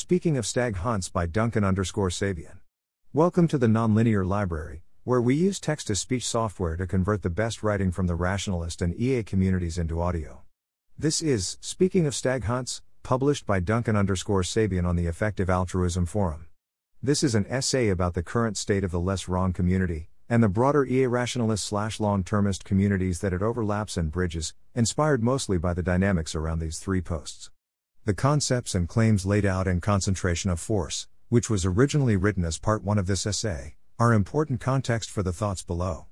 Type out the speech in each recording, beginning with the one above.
Speaking of Stag Hunts by Duncan underscore Sabien. Welcome to the Nonlinear Library, where we use text to speech software to convert the best writing from the rationalist and EA communities into audio. This is, Speaking of Stag Hunts, published by Duncan underscore Sabien on the Effective Altruism Forum. This is an essay about the current state of the less wrong community, and the broader EA rationalist slash long termist communities that it overlaps and bridges, inspired mostly by the dynamics around these three posts. The concepts and claims laid out in Concentration of Force, which was originally written as part 1 of this essay, are important context for the thoughts below.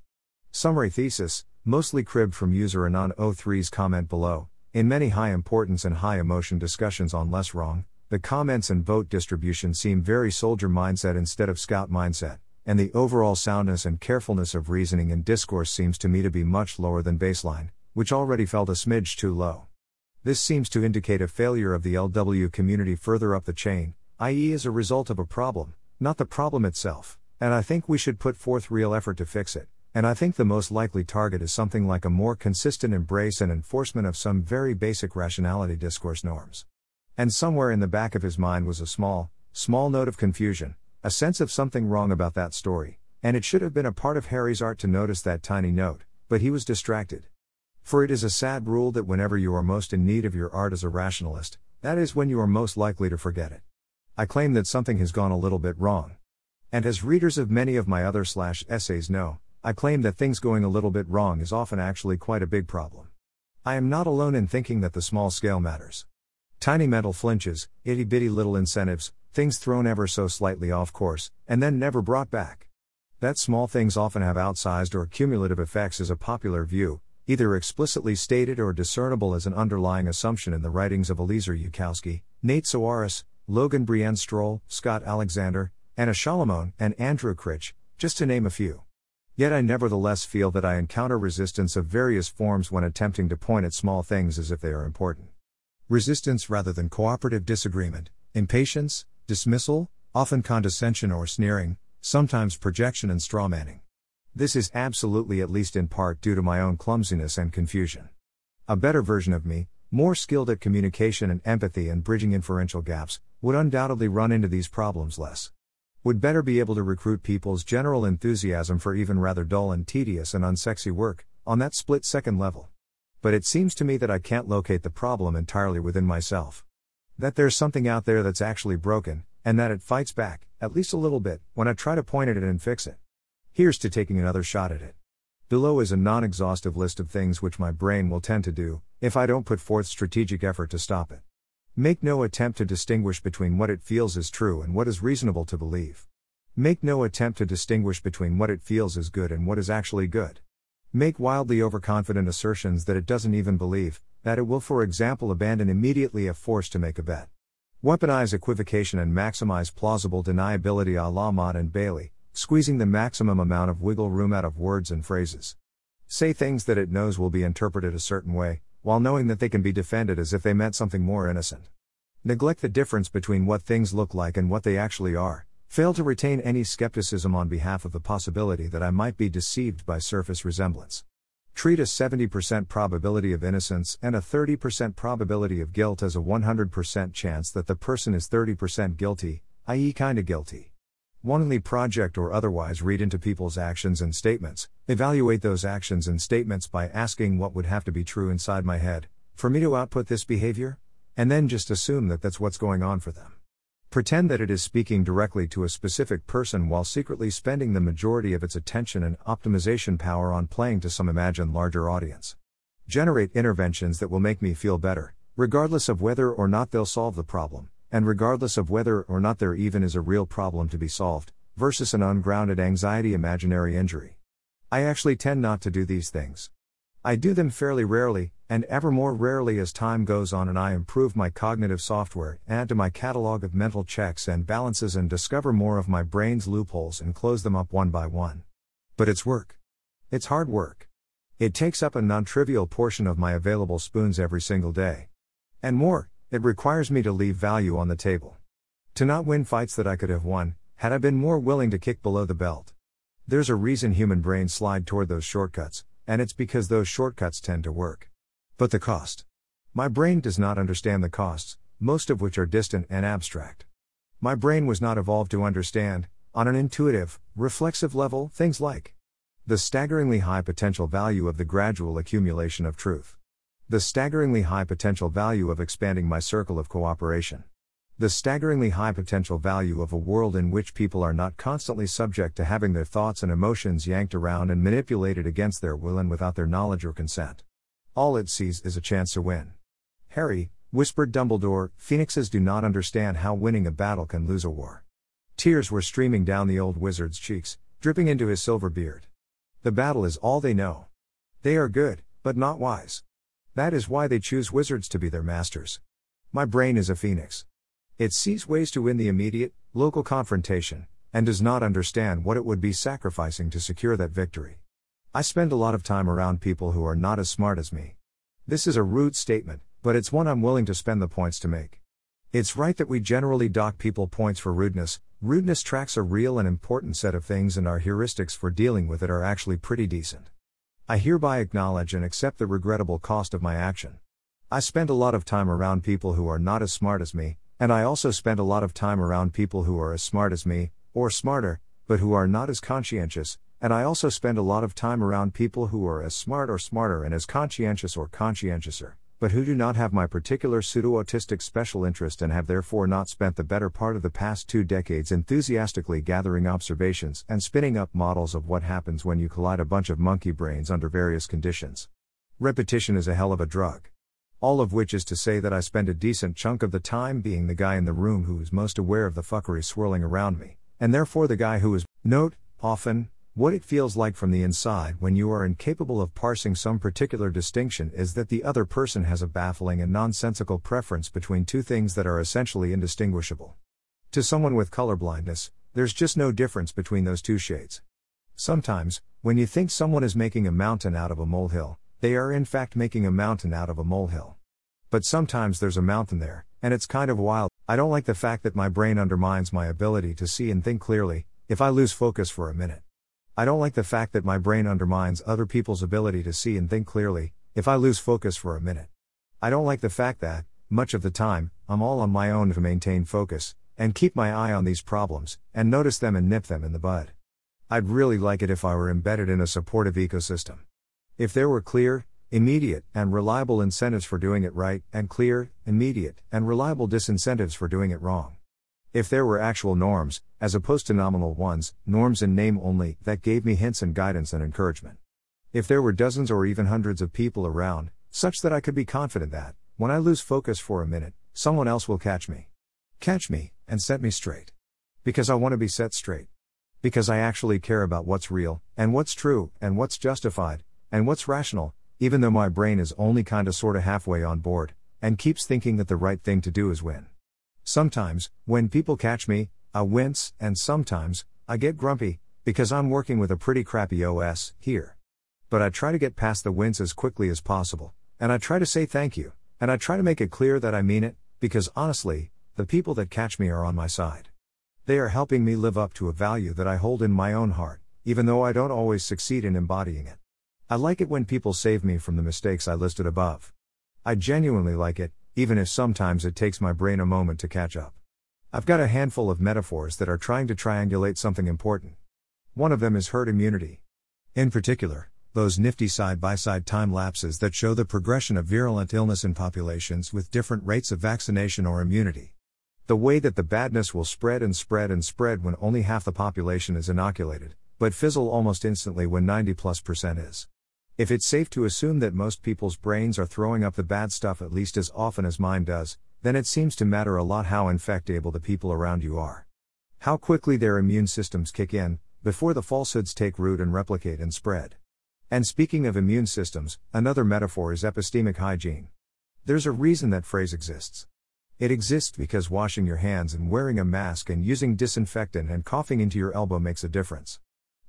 Summary thesis, mostly cribbed from user Anon03's comment below. In many high importance and high emotion discussions on Less Wrong, the comments and vote distribution seem very soldier mindset instead of scout mindset, and the overall soundness and carefulness of reasoning and discourse seems to me to be much lower than baseline, which already felt a smidge too low. This seems to indicate a failure of the LW community further up the chain, i.e., as a result of a problem, not the problem itself, and I think we should put forth real effort to fix it. And I think the most likely target is something like a more consistent embrace and enforcement of some very basic rationality discourse norms. And somewhere in the back of his mind was a small, small note of confusion, a sense of something wrong about that story, and it should have been a part of Harry's art to notice that tiny note, but he was distracted. For it is a sad rule that whenever you are most in need of your art as a rationalist, that is when you are most likely to forget it. I claim that something has gone a little bit wrong. And as readers of many of my other slash essays know, I claim that things going a little bit wrong is often actually quite a big problem. I am not alone in thinking that the small scale matters. Tiny mental flinches, itty bitty little incentives, things thrown ever so slightly off course, and then never brought back. That small things often have outsized or cumulative effects is a popular view, either explicitly stated or discernible as an underlying assumption in the writings of Eliezer Yudkowsky, Nate Soares, Logan Brienne Strohl, Scott Alexander, Anna Salamon, and Andrew Critch, just to name a few. Yet I nevertheless feel that I encounter resistance of various forms when attempting to point at small things as if they are important. Resistance rather than cooperative disagreement, impatience, dismissal, often condescension or sneering, sometimes projection and strawmanning. This is absolutely at least in part due to my own clumsiness and confusion. A better version of me, more skilled at communication and empathy and bridging inferential gaps, would undoubtedly run into these problems less. Would better be able to recruit people's general enthusiasm for even rather dull and tedious and unsexy work, on that split second level. But it seems to me that I can't locate the problem entirely within myself. That there's something out there that's actually broken, and that it fights back, at least a little bit, when I try to point at it and fix it. Here's to taking another shot at it. Below is a non exhaustive list of things which my brain will tend to do, if I don't put forth strategic effort to stop it. Make no attempt to distinguish between what it feels is true and what is reasonable to believe. Make no attempt to distinguish between what it feels is good and what is actually good. Make wildly overconfident assertions that it doesn't even believe, that it will, for example, abandon immediately a force to make a bet. Weaponize equivocation and maximize plausible deniability a la Motte and Bailey, squeezing the maximum amount of wiggle room out of words and phrases. Say things that it knows will be interpreted a certain way, while knowing that they can be defended as if they meant something more innocent. Neglect the difference between what things look like and what they actually are. Fail to retain any skepticism on behalf of the possibility that I might be deceived by surface resemblance. Treat a 70% probability of innocence and a 30% probability of guilt as a 100% chance that the person is 30% guilty, i.e., kinda guilty. Wantingly project or otherwise read into people's actions and statements, evaluate those actions and statements by asking what would have to be true inside my head for me to output this behavior, and then just assume that that's what's going on for them. Pretend that it is speaking directly to a specific person while secretly spending the majority of its attention and optimization power on playing to some imagined larger audience. Generate interventions that will make me feel better, regardless of whether or not they'll solve the problem and regardless of whether or not there even is a real problem to be solved, versus an ungrounded anxiety imaginary injury. I actually tend not to do these things. I do them fairly rarely, and ever more rarely as time goes on and I improve my cognitive software, add to my catalog of mental checks and balances, and discover more of my brain's loopholes and close them up one by one. But it's work. It's hard work. It takes up a non trivial portion of my available spoons every single day. And more, it requires me to leave value on the table. To not win fights that I could have won, had I been more willing to kick below the belt. There's a reason human brains slide toward those shortcuts, and it's because those shortcuts tend to work. But the cost. My brain does not understand the costs, most of which are distant and abstract. My brain was not evolved to understand, on an intuitive, reflexive level, things like the staggeringly high potential value of the gradual accumulation of truth, the staggeringly high potential value of expanding my circle of cooperation, the staggeringly high potential value of a world in which people are not constantly subject to having their thoughts and emotions yanked around and manipulated against their will and without their knowledge or consent. All it sees is a chance to win. Harry, whispered Dumbledore, phoenixes do not understand how winning a battle can lose a war. Tears were streaming down the old wizard's cheeks, dripping into his silver beard. The battle is all they know. They are good, but not wise. That is why they choose wizards to be their masters. My brain is a phoenix. It sees ways to win the immediate, local confrontation, and does not understand what it would be sacrificing to secure that victory. I spend a lot of time around people who are not as smart as me. This is a rude statement, but it's one I'm willing to spend the points to make. It's right that we generally dock people points for rudeness. Rudeness tracks a real and important set of things, and our heuristics for dealing with it are actually pretty decent. I hereby acknowledge and accept the regrettable cost of my action. I spend a lot of time around people who are not as smart as me, and I also spend a lot of time around people who are as smart as me, or smarter, but who are not as conscientious, and I also spend a lot of time around people who are as smart or smarter and as conscientious or conscientiouser but who do not have my particular pseudo autistic special interest and have therefore not spent the better part of the past two decades enthusiastically gathering observations and spinning up models of what happens when you collide a bunch of monkey brains under various conditions. Repetition is a hell of a drug. All of which is to say that I spend a decent chunk of the time being the guy in the room who is most aware of the fuckery swirling around me, and therefore the guy who is, note, often, what it feels like from the inside when you are incapable of parsing some particular distinction is that the other person has a baffling and nonsensical preference between two things that are essentially indistinguishable. To someone with colorblindness, there's just no difference between those two shades. Sometimes, when you think someone is making a mountain out of a molehill, they are in fact making a mountain out of a molehill. But sometimes there's a mountain there, and it's kind of wild. I don't like the fact that my brain undermines my ability to see and think clearly, if I lose focus for a minute. I don't like the fact that my brain undermines other people's ability to see and think clearly, if I lose focus for a minute. I don't like the fact that, much of the time, I'm all on my own to maintain focus, and keep my eye on these problems, and notice them and nip them in the bud. I'd really like it if I were embedded in a supportive ecosystem. If there were clear, immediate, and reliable incentives for doing it right, and clear, immediate, and reliable disincentives for doing it wrong. If there were actual norms, as opposed to nominal ones, norms in name only, that gave me hints and guidance and encouragement. If there were dozens or even hundreds of people around, such that I could be confident that, when I lose focus for a minute, someone else will catch me. Catch me, and set me straight. Because I want to be set straight. Because I actually care about what's real, and what's true, and what's justified, and what's rational, even though my brain is only kinda sorta halfway on board, and keeps thinking that the right thing to do is win. Sometimes, when people catch me, I wince, and sometimes, I get grumpy, because I'm working with a pretty crappy OS here. But I try to get past the wince as quickly as possible, and I try to say thank you, and I try to make it clear that I mean it, because honestly, the people that catch me are on my side. They are helping me live up to a value that I hold in my own heart, even though I don't always succeed in embodying it. I like it when people save me from the mistakes I listed above. I genuinely like it, even if sometimes it takes my brain a moment to catch up. I've got a handful of metaphors that are trying to triangulate something important. One of them is herd immunity. In particular, those nifty side by side time lapses that show the progression of virulent illness in populations with different rates of vaccination or immunity. The way that the badness will spread and spread and spread when only half the population is inoculated, but fizzle almost instantly when 90 plus percent is. If it's safe to assume that most people's brains are throwing up the bad stuff at least as often as mine does, then it seems to matter a lot how infectable the people around you are. How quickly their immune systems kick in, before the falsehoods take root and replicate and spread. And speaking of immune systems, another metaphor is epistemic hygiene. There's a reason that phrase exists. It exists because washing your hands and wearing a mask and using disinfectant and coughing into your elbow makes a difference.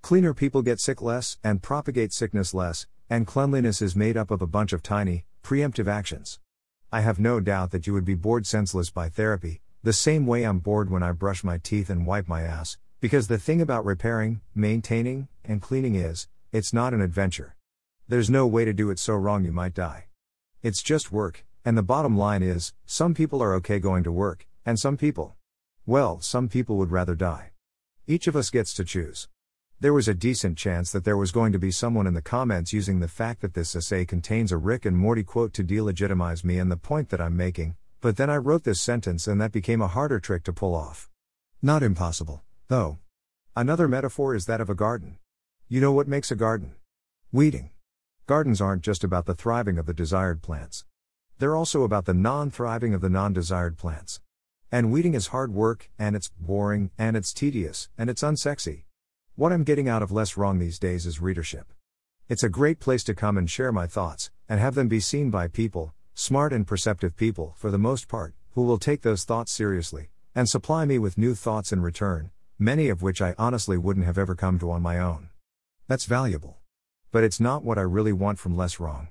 Cleaner people get sick less and propagate sickness less, and cleanliness is made up of a bunch of tiny, preemptive actions. I have no doubt that you would be bored senseless by therapy, the same way I'm bored when I brush my teeth and wipe my ass, because the thing about repairing, maintaining, and cleaning is, it's not an adventure. There's no way to do it so wrong you might die. It's just work, and the bottom line is, some people are okay going to work, and some people Well, some people would rather die. Each of us gets to choose. There was a decent chance that there was going to be someone in the comments using the fact that this essay contains a Rick and Morty quote to delegitimize me and the point that I'm making, but then I wrote this sentence and that became a harder trick to pull off. Not impossible, though. Another metaphor is that of a garden. You know what makes a garden? Weeding. Gardens aren't just about the thriving of the desired plants. They're also about the non thriving of the non desired plants. And weeding is hard work, and it's boring, and it's tedious, and it's unsexy. What I'm getting out of Less Wrong these days is readership. It's a great place to come and share my thoughts, and have them be seen by people, smart and perceptive people, for the most part, who will take those thoughts seriously, and supply me with new thoughts in return, many of which I honestly wouldn't have ever come to on my own. That's valuable. But it's not what I really want from Less Wrong.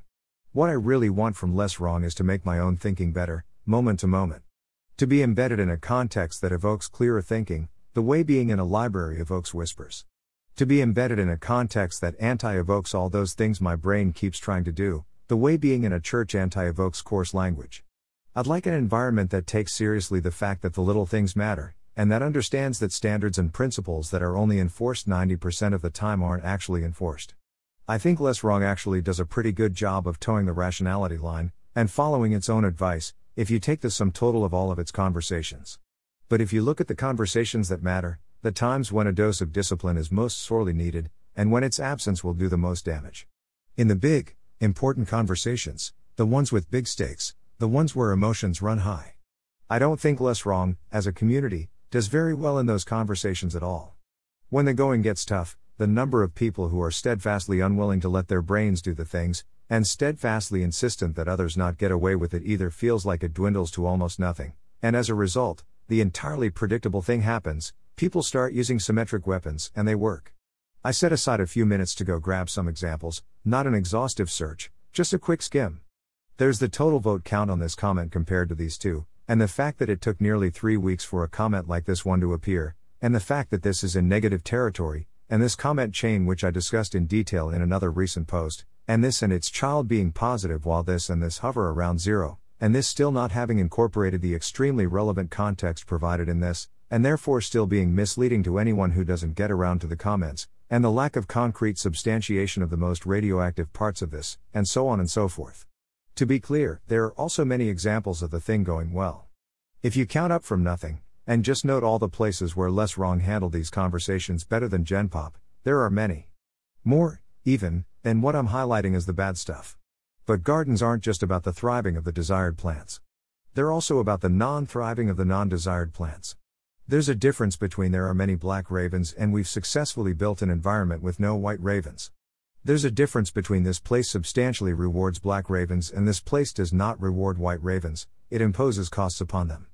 What I really want from Less Wrong is to make my own thinking better, moment to moment. To be embedded in a context that evokes clearer thinking, the way being in a library evokes whispers. To be embedded in a context that anti evokes all those things my brain keeps trying to do, the way being in a church anti evokes coarse language. I'd like an environment that takes seriously the fact that the little things matter, and that understands that standards and principles that are only enforced 90% of the time aren't actually enforced. I think Less Wrong actually does a pretty good job of toeing the rationality line, and following its own advice, if you take the sum total of all of its conversations. But if you look at the conversations that matter, the times when a dose of discipline is most sorely needed, and when its absence will do the most damage. In the big, important conversations, the ones with big stakes, the ones where emotions run high. I don't think Less Wrong, as a community, does very well in those conversations at all. When the going gets tough, the number of people who are steadfastly unwilling to let their brains do the things, and steadfastly insistent that others not get away with it either feels like it dwindles to almost nothing, and as a result, the entirely predictable thing happens People start using symmetric weapons, and they work. I set aside a few minutes to go grab some examples, not an exhaustive search, just a quick skim. There's the total vote count on this comment compared to these two, and the fact that it took nearly three weeks for a comment like this one to appear, and the fact that this is in negative territory, and this comment chain which I discussed in detail in another recent post, and this and its child being positive while this and this hover around zero, and this still not having incorporated the extremely relevant context provided in this, and therefore still being misleading to anyone who doesn't get around to the comments, and the lack of concrete substantiation of the most radioactive parts of this, and so on and so forth. To be clear, there are also many examples of the thing going well. If you count up from nothing, and just note all the places where Less Wrong handled these conversations better than Gen Pop, there are many. More, even, than what I'm highlighting as the bad stuff. But gardens aren't just about the thriving of the desired plants. They're also about the non thriving of the non desired plants. There's a difference between there are many black ravens and we've successfully built an environment with no white ravens. There's a difference between this place substantially rewards black ravens and this place does not reward white ravens, it imposes costs upon them.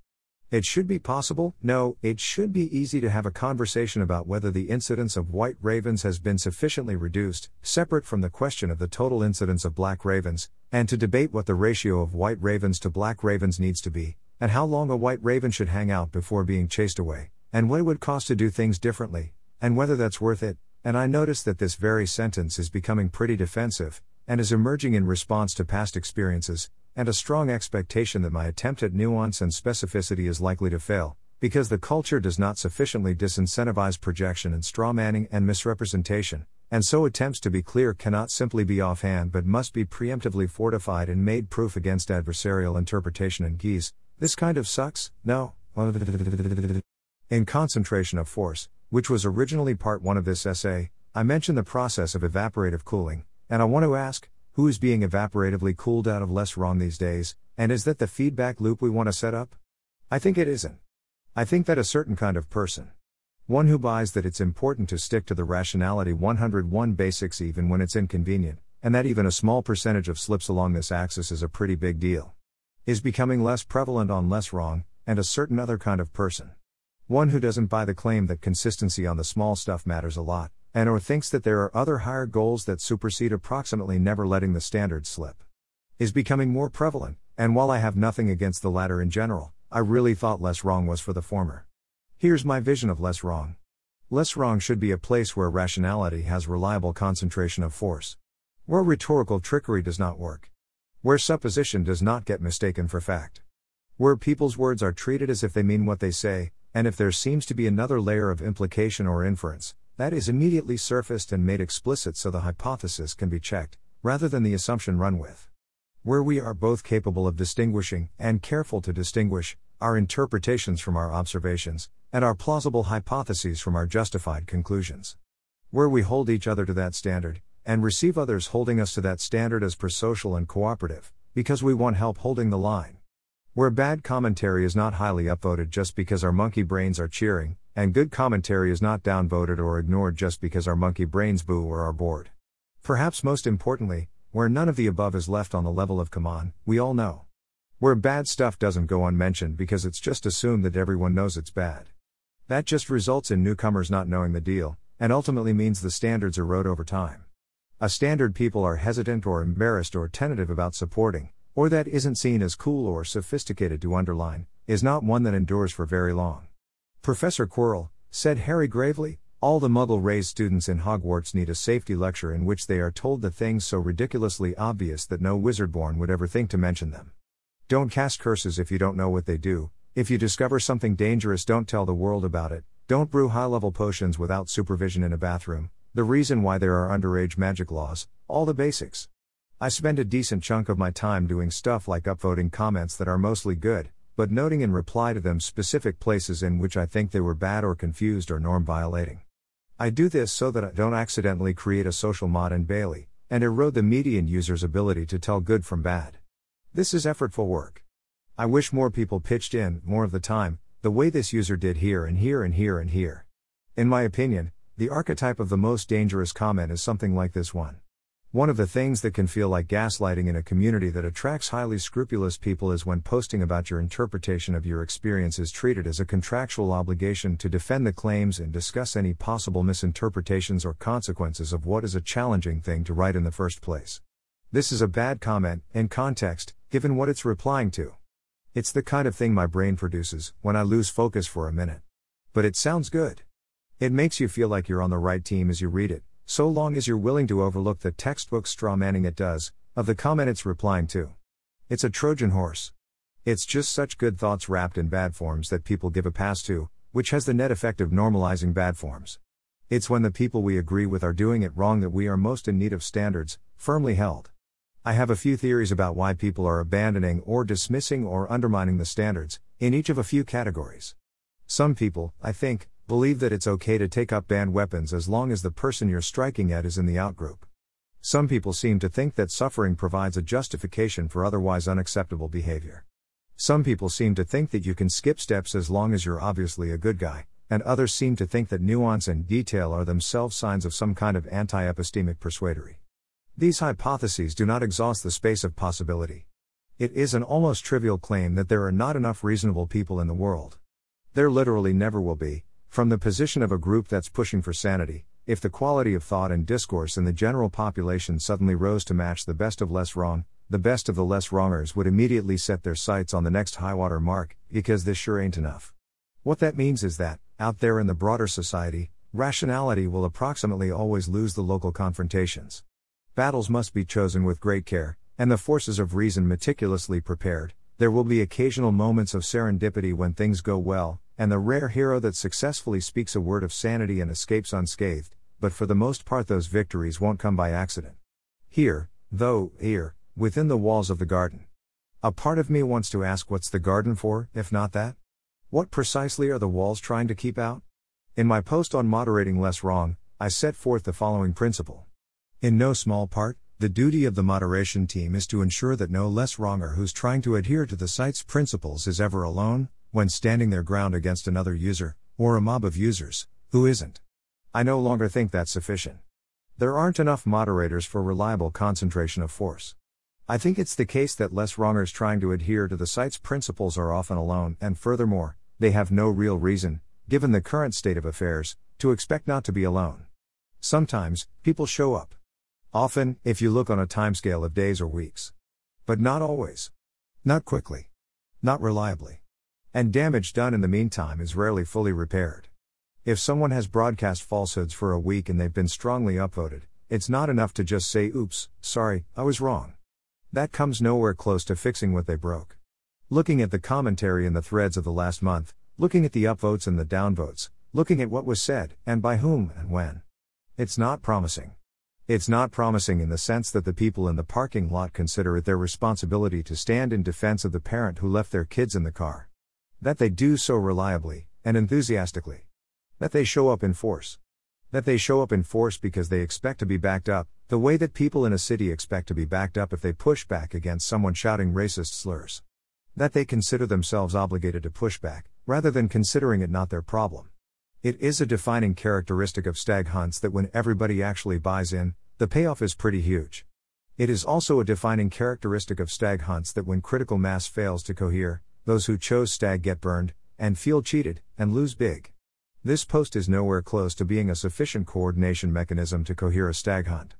It should be possible, no, it should be easy to have a conversation about whether the incidence of white ravens has been sufficiently reduced, separate from the question of the total incidence of black ravens, and to debate what the ratio of white ravens to black ravens needs to be, and how long a white raven should hang out before being chased away, and what it would cost to do things differently, and whether that's worth it. And I notice that this very sentence is becoming pretty defensive, and is emerging in response to past experiences, and a strong expectation that my attempt at nuance and specificity is likely to fail, because the culture does not sufficiently disincentivize projection and strawmanning and misrepresentation, and so attempts to be clear cannot simply be offhand but must be preemptively fortified and made proof against adversarial interpretation and geese. This kind of sucks, no. In Concentration of Force, which was originally part 1 of this essay, I mention the process of evaporative cooling, and I want to ask who is being evaporatively cooled out of less wrong these days, and is that the feedback loop we want to set up? I think it isn't. I think that a certain kind of person. One who buys that it's important to stick to the rationality 101 basics even when it's inconvenient, and that even a small percentage of slips along this axis is a pretty big deal. Is becoming less prevalent on less wrong, and a certain other kind of person. One who doesn't buy the claim that consistency on the small stuff matters a lot, and or thinks that there are other higher goals that supersede approximately never letting the standards slip. Is becoming more prevalent, and while I have nothing against the latter in general, I really thought less wrong was for the former. Here's my vision of less wrong. Less wrong should be a place where rationality has reliable concentration of force. Where rhetorical trickery does not work. Where supposition does not get mistaken for fact. Where people's words are treated as if they mean what they say, and if there seems to be another layer of implication or inference, that is immediately surfaced and made explicit so the hypothesis can be checked, rather than the assumption run with. Where we are both capable of distinguishing, and careful to distinguish, our interpretations from our observations, and our plausible hypotheses from our justified conclusions. Where we hold each other to that standard, and receive others holding us to that standard as prosocial and cooperative, because we want help holding the line. Where bad commentary is not highly upvoted just because our monkey brains are cheering, and good commentary is not downvoted or ignored just because our monkey brains boo or are bored. Perhaps most importantly, where none of the above is left on the level of come on, we all know. Where bad stuff doesn't go unmentioned because it's just assumed that everyone knows it's bad. That just results in newcomers not knowing the deal, and ultimately means the standards erode over time. A standard people are hesitant or embarrassed or tentative about supporting, or that isn't seen as cool or sophisticated to underline, is not one that endures for very long. Professor Quirrell, said Harry gravely, all the muggle raised students in Hogwarts need a safety lecture in which they are told the things so ridiculously obvious that no wizardborn would ever think to mention them. Don't cast curses if you don't know what they do, if you discover something dangerous, don't tell the world about it, don't brew high level potions without supervision in a bathroom, the reason why there are underage magic laws, all the basics. I spend a decent chunk of my time doing stuff like upvoting comments that are mostly good, but noting in reply to them specific places in which I think they were bad or confused or norm violating. I do this so that I don't accidentally create a social Motte and Bailey, and erode the median user's ability to tell good from bad. This is effortful work. I wish more people pitched in, more of the time, the way this user did here and here and here and here. In my opinion, the archetype of the most dangerous comment is something like this one. One of the things that can feel like gaslighting in a community that attracts highly scrupulous people is when posting about your interpretation of your experience is treated as a contractual obligation to defend the claims and discuss any possible misinterpretations or consequences of what is a challenging thing to write in the first place. This is a bad comment, in context, given what it's replying to. It's the kind of thing my brain produces when I lose focus for a minute. But it sounds good. It makes you feel like you're on the right team as you read it, so long as you're willing to overlook the textbook straw manning it does, of the comment it's replying to. It's a Trojan horse. It's just such good thoughts wrapped in bad forms that people give a pass to, which has the net effect of normalizing bad forms. It's when the people we agree with are doing it wrong that we are most in need of standards, firmly held. I have a few theories about why people are abandoning or dismissing or undermining the standards, in each of a few categories. Some people, I think, believe that it's okay to take up banned weapons as long as the person you're striking at is in the outgroup. Some people seem to think that suffering provides a justification for otherwise unacceptable behavior. Some people seem to think that you can skip steps as long as you're obviously a good guy, and others seem to think that nuance and detail are themselves signs of some kind of anti epistemic persuadery. These hypotheses do not exhaust the space of possibility. It is an almost trivial claim that there are not enough reasonable people in the world. There literally never will be, from the position of a group that's pushing for sanity, if the quality of thought and discourse in the general population suddenly rose to match the best of less wrong, the best of the less wrongers would immediately set their sights on the next high water mark, because this sure ain't enough. What that means is that, out there in the broader society, rationality will approximately always lose the local confrontations. Battles must be chosen with great care, and the forces of reason meticulously prepared. There will be occasional moments of serendipity when things go well, and the rare hero that successfully speaks a word of sanity and escapes unscathed, but for the most part, those victories won't come by accident. Here, though, here, within the walls of the garden. A part of me wants to ask what's the garden for, if not that? What precisely are the walls trying to keep out? In my post on moderating less wrong, I set forth the following principle. In no small part, the duty of the moderation team is to ensure that no less wronger who's trying to adhere to the site's principles is ever alone, when standing their ground against another user, or a mob of users, who isn't. I no longer think that's sufficient. There aren't enough moderators for reliable concentration of force. I think it's the case that less wrongers trying to adhere to the site's principles are often alone, and furthermore, they have no real reason, given the current state of affairs, to expect not to be alone. Sometimes, people show up. Often, if you look on a timescale of days or weeks. But not always. Not quickly. Not reliably. And damage done in the meantime is rarely fully repaired. If someone has broadcast falsehoods for a week and they've been strongly upvoted, it's not enough to just say, oops, sorry, I was wrong. That comes nowhere close to fixing what they broke. Looking at the commentary in the threads of the last month, looking at the upvotes and the downvotes, looking at what was said, and by whom and when. It's not promising. It's not promising in the sense that the people in the parking lot consider it their responsibility to stand in defense of the parent who left their kids in the car. That they do so reliably and enthusiastically. That they show up in force. That they show up in force because they expect to be backed up, the way that people in a city expect to be backed up if they push back against someone shouting racist slurs. That they consider themselves obligated to push back, rather than considering it not their problem. It is a defining characteristic of stag hunts that when everybody actually buys in, the payoff is pretty huge. It is also a defining characteristic of stag hunts that when critical mass fails to cohere, those who chose stag get burned, and feel cheated, and lose big. This post is nowhere close to being a sufficient coordination mechanism to cohere a stag hunt.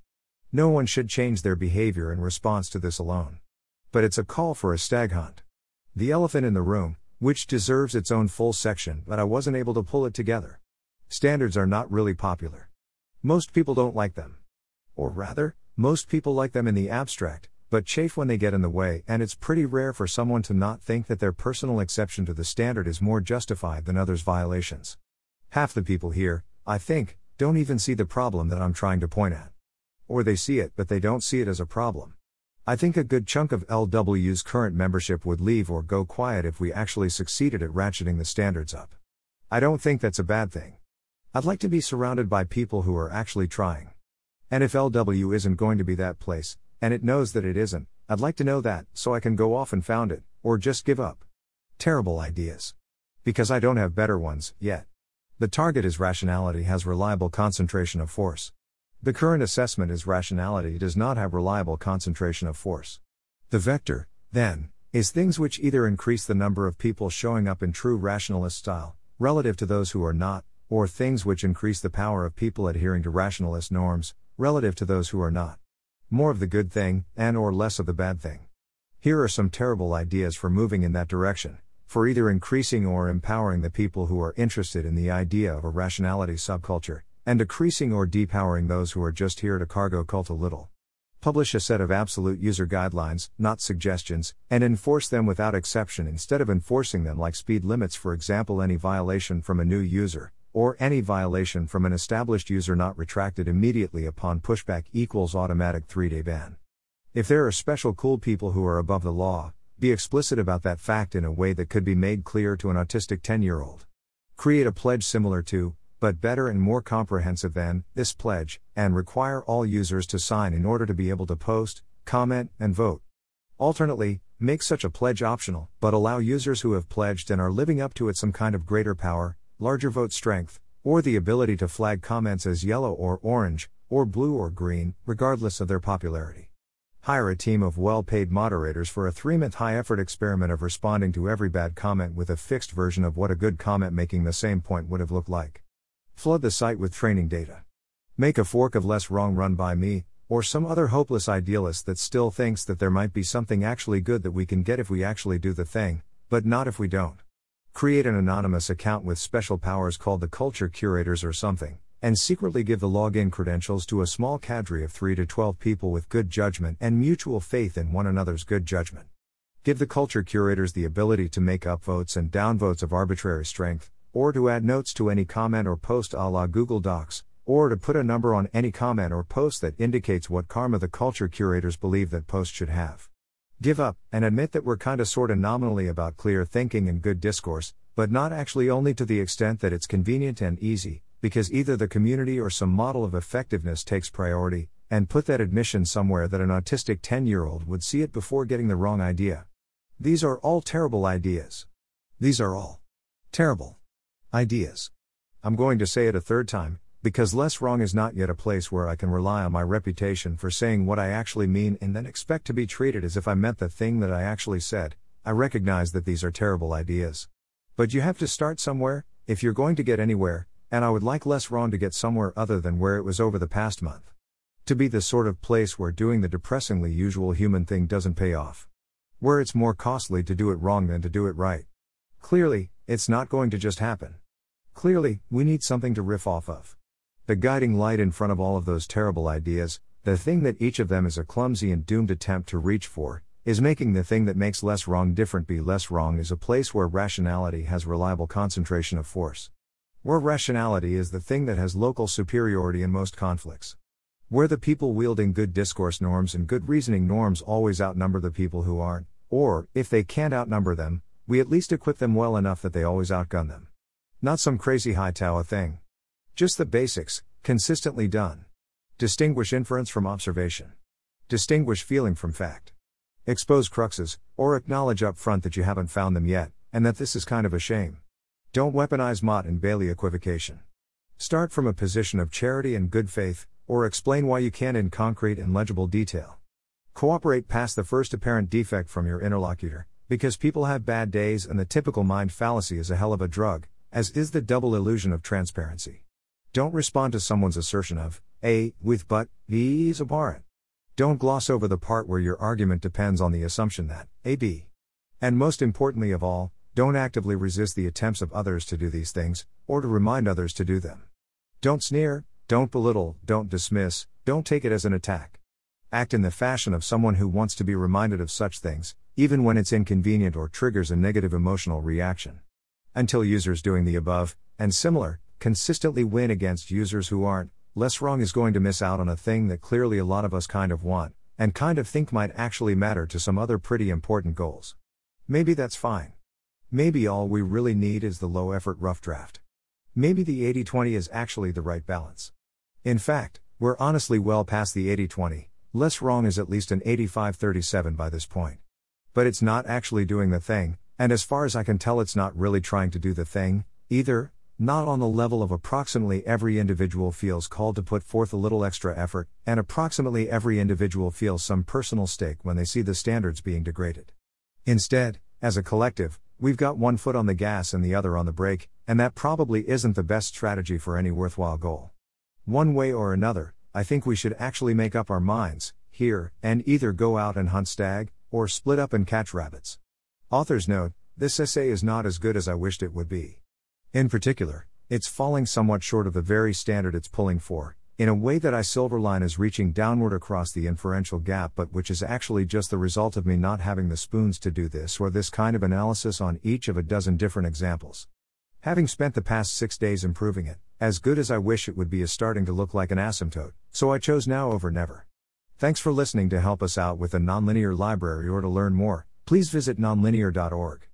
No one should change their behavior in response to this alone. But it's a call for a stag hunt. The elephant in the room, which deserves its own full section, but I wasn't able to pull it together. Standards are not really popular. Most people don't like them. Or rather, most people like them in the abstract, but chafe when they get in the way, and it's pretty rare for someone to not think that their personal exception to the standard is more justified than others' violations. Half the people here, I think, don't even see the problem that I'm trying to point at. Or they see it, but they don't see it as a problem. I think a good chunk of LW's current membership would leave or go quiet if we actually succeeded at ratcheting the standards up. I don't think that's a bad thing. I'd like to be surrounded by people who are actually trying. And if LW isn't going to be that place, and it knows that it isn't, I'd like to know that, so I can go off and found it, or just give up. Terrible ideas. Because I don't have better ones, yet. The target is rationality has reliable concentration of force. The current assessment is rationality does not have reliable concentration of force. The vector, then, is things which either increase the number of people showing up in true rationalist style, relative to those who are not, or things which increase the power of people adhering to rationalist norms, relative to those who are not. More of the good thing, and or less of the bad thing. Here are some terrible ideas for moving in that direction, for either increasing or empowering the people who are interested in the idea of a rationality subculture, and decreasing or depowering those who are just here to cargo cult a little. Publish a set of absolute user guidelines, not suggestions, and enforce them without exception instead of enforcing them like speed limits, for example, any violation from a new user, or any violation from an established user not retracted immediately upon pushback equals automatic 3 day ban. If there are special cool people who are above the law, be explicit about that fact in a way that could be made clear to an autistic 10 year old. Create a pledge similar to, but better and more comprehensive than, this pledge, and require all users to sign in order to be able to post, comment, and vote. Alternately, make such a pledge optional, but allow users who have pledged and are living up to it some kind of greater power, larger vote strength, or the ability to flag comments as yellow or orange, or blue or green, regardless of their popularity. Hire a team of well paid moderators for a three month high effort experiment of responding to every bad comment with a fixed version of what a good comment making the same point would have looked like. Flood the site with training data. Make a fork of less wrong run by me, or some other hopeless idealist that still thinks that there might be something actually good that we can get if we actually do the thing, but not if we don't. Create an anonymous account with special powers called the culture curators or something, and secretly give the login credentials to a small cadre of 3 to 12 people with good judgment and mutual faith in one another's good judgment. Give the culture curators the ability to make upvotes and downvotes of arbitrary strength, or to add notes to any comment or post a la Google Docs, or to put a number on any comment or post that indicates what karma the culture curators believe that post should have. Give up, and admit that we're kinda sorta nominally about clear thinking and good discourse, but not actually only to the extent that it's convenient and easy, because either the community or some model of effectiveness takes priority, and put that admission somewhere that an autistic 10 year old would see it before getting the wrong idea. These are all terrible ideas. These are all terrible. Ideas. I'm going to say it a third time, because less wrong is not yet a place where I can rely on my reputation for saying what I actually mean and then expect to be treated as if I meant the thing that I actually said. I recognize that these are terrible ideas. But you have to start somewhere, if you're going to get anywhere, and I would like less wrong to get somewhere other than where it was over the past month. To be the sort of place where doing the depressingly usual human thing doesn't pay off. Where it's more costly to do it wrong than to do it right. Clearly, it's not going to just happen. Clearly, we need something to riff off of. The guiding light in front of all of those terrible ideas, the thing that each of them is a clumsy and doomed attempt to reach for, is making the thing that makes less wrong different be less wrong is a place where rationality has reliable concentration of force. Where rationality is the thing that has local superiority in most conflicts. Where the people wielding good discourse norms and good reasoning norms always outnumber the people who aren't, or, if they can't outnumber them, we at least equip them well enough that they always outgun them. Not some crazy high Hightower thing. Just the basics, consistently done. Distinguish inference from observation. Distinguish feeling from fact. Expose cruxes, or acknowledge up front that you haven't found them yet, and that this is kind of a shame. Don't weaponize Motte and Bailey equivocation. Start from a position of charity and good faith, or explain why you can't in concrete and legible detail. Cooperate past the first apparent defect from your interlocutor, because people have bad days and the typical mind fallacy is a hell of a drug, as is the double illusion of transparency. Don't respond to someone's assertion of, A, with but, B is abhorrent. Don't gloss over the part where your argument depends on the assumption that, A, B. And most importantly of all, don't actively resist the attempts of others to do these things, or to remind others to do them. Don't sneer, don't belittle, don't dismiss, don't take it as an attack. Act in the fashion of someone who wants to be reminded of such things, even when it's inconvenient or triggers a negative emotional reaction. Until users doing the above, and similar, consistently win against users who aren't, less wrong is going to miss out on a thing that clearly a lot of us kind of want, and kind of think might actually matter to some other pretty important goals. Maybe that's fine. Maybe all we really need is the low effort rough draft. Maybe the 80 20 is actually the right balance. In fact, we're honestly well past the 80 20, less wrong is at least an 85 37 by this point. But it's not actually doing the thing, and as far as I can tell, it's not really trying to do the thing, either, not on the level of approximately every individual feels called to put forth a little extra effort, and approximately every individual feels some personal stake when they see the standards being degraded. Instead, as a collective, we've got one foot on the gas and the other on the brake, and that probably isn't the best strategy for any worthwhile goal. One way or another, I think we should actually make up our minds, here, and either go out and hunt stag, or split up and catch rabbits. Author's note this essay is not as good as I wished it would be. In particular, it's falling somewhat short of the very standard it's pulling for, in a way that I silverline is reaching downward across the inferential gap, but which is actually just the result of me not having the spoons to do this or this kind of analysis on each of a dozen different examples. Having spent the past six days improving it, as good as I wish it would be is starting to look like an asymptote, so I chose now over never. Thanks for listening to help us out with the nonlinear library or to learn more, please visit nonlinear.org.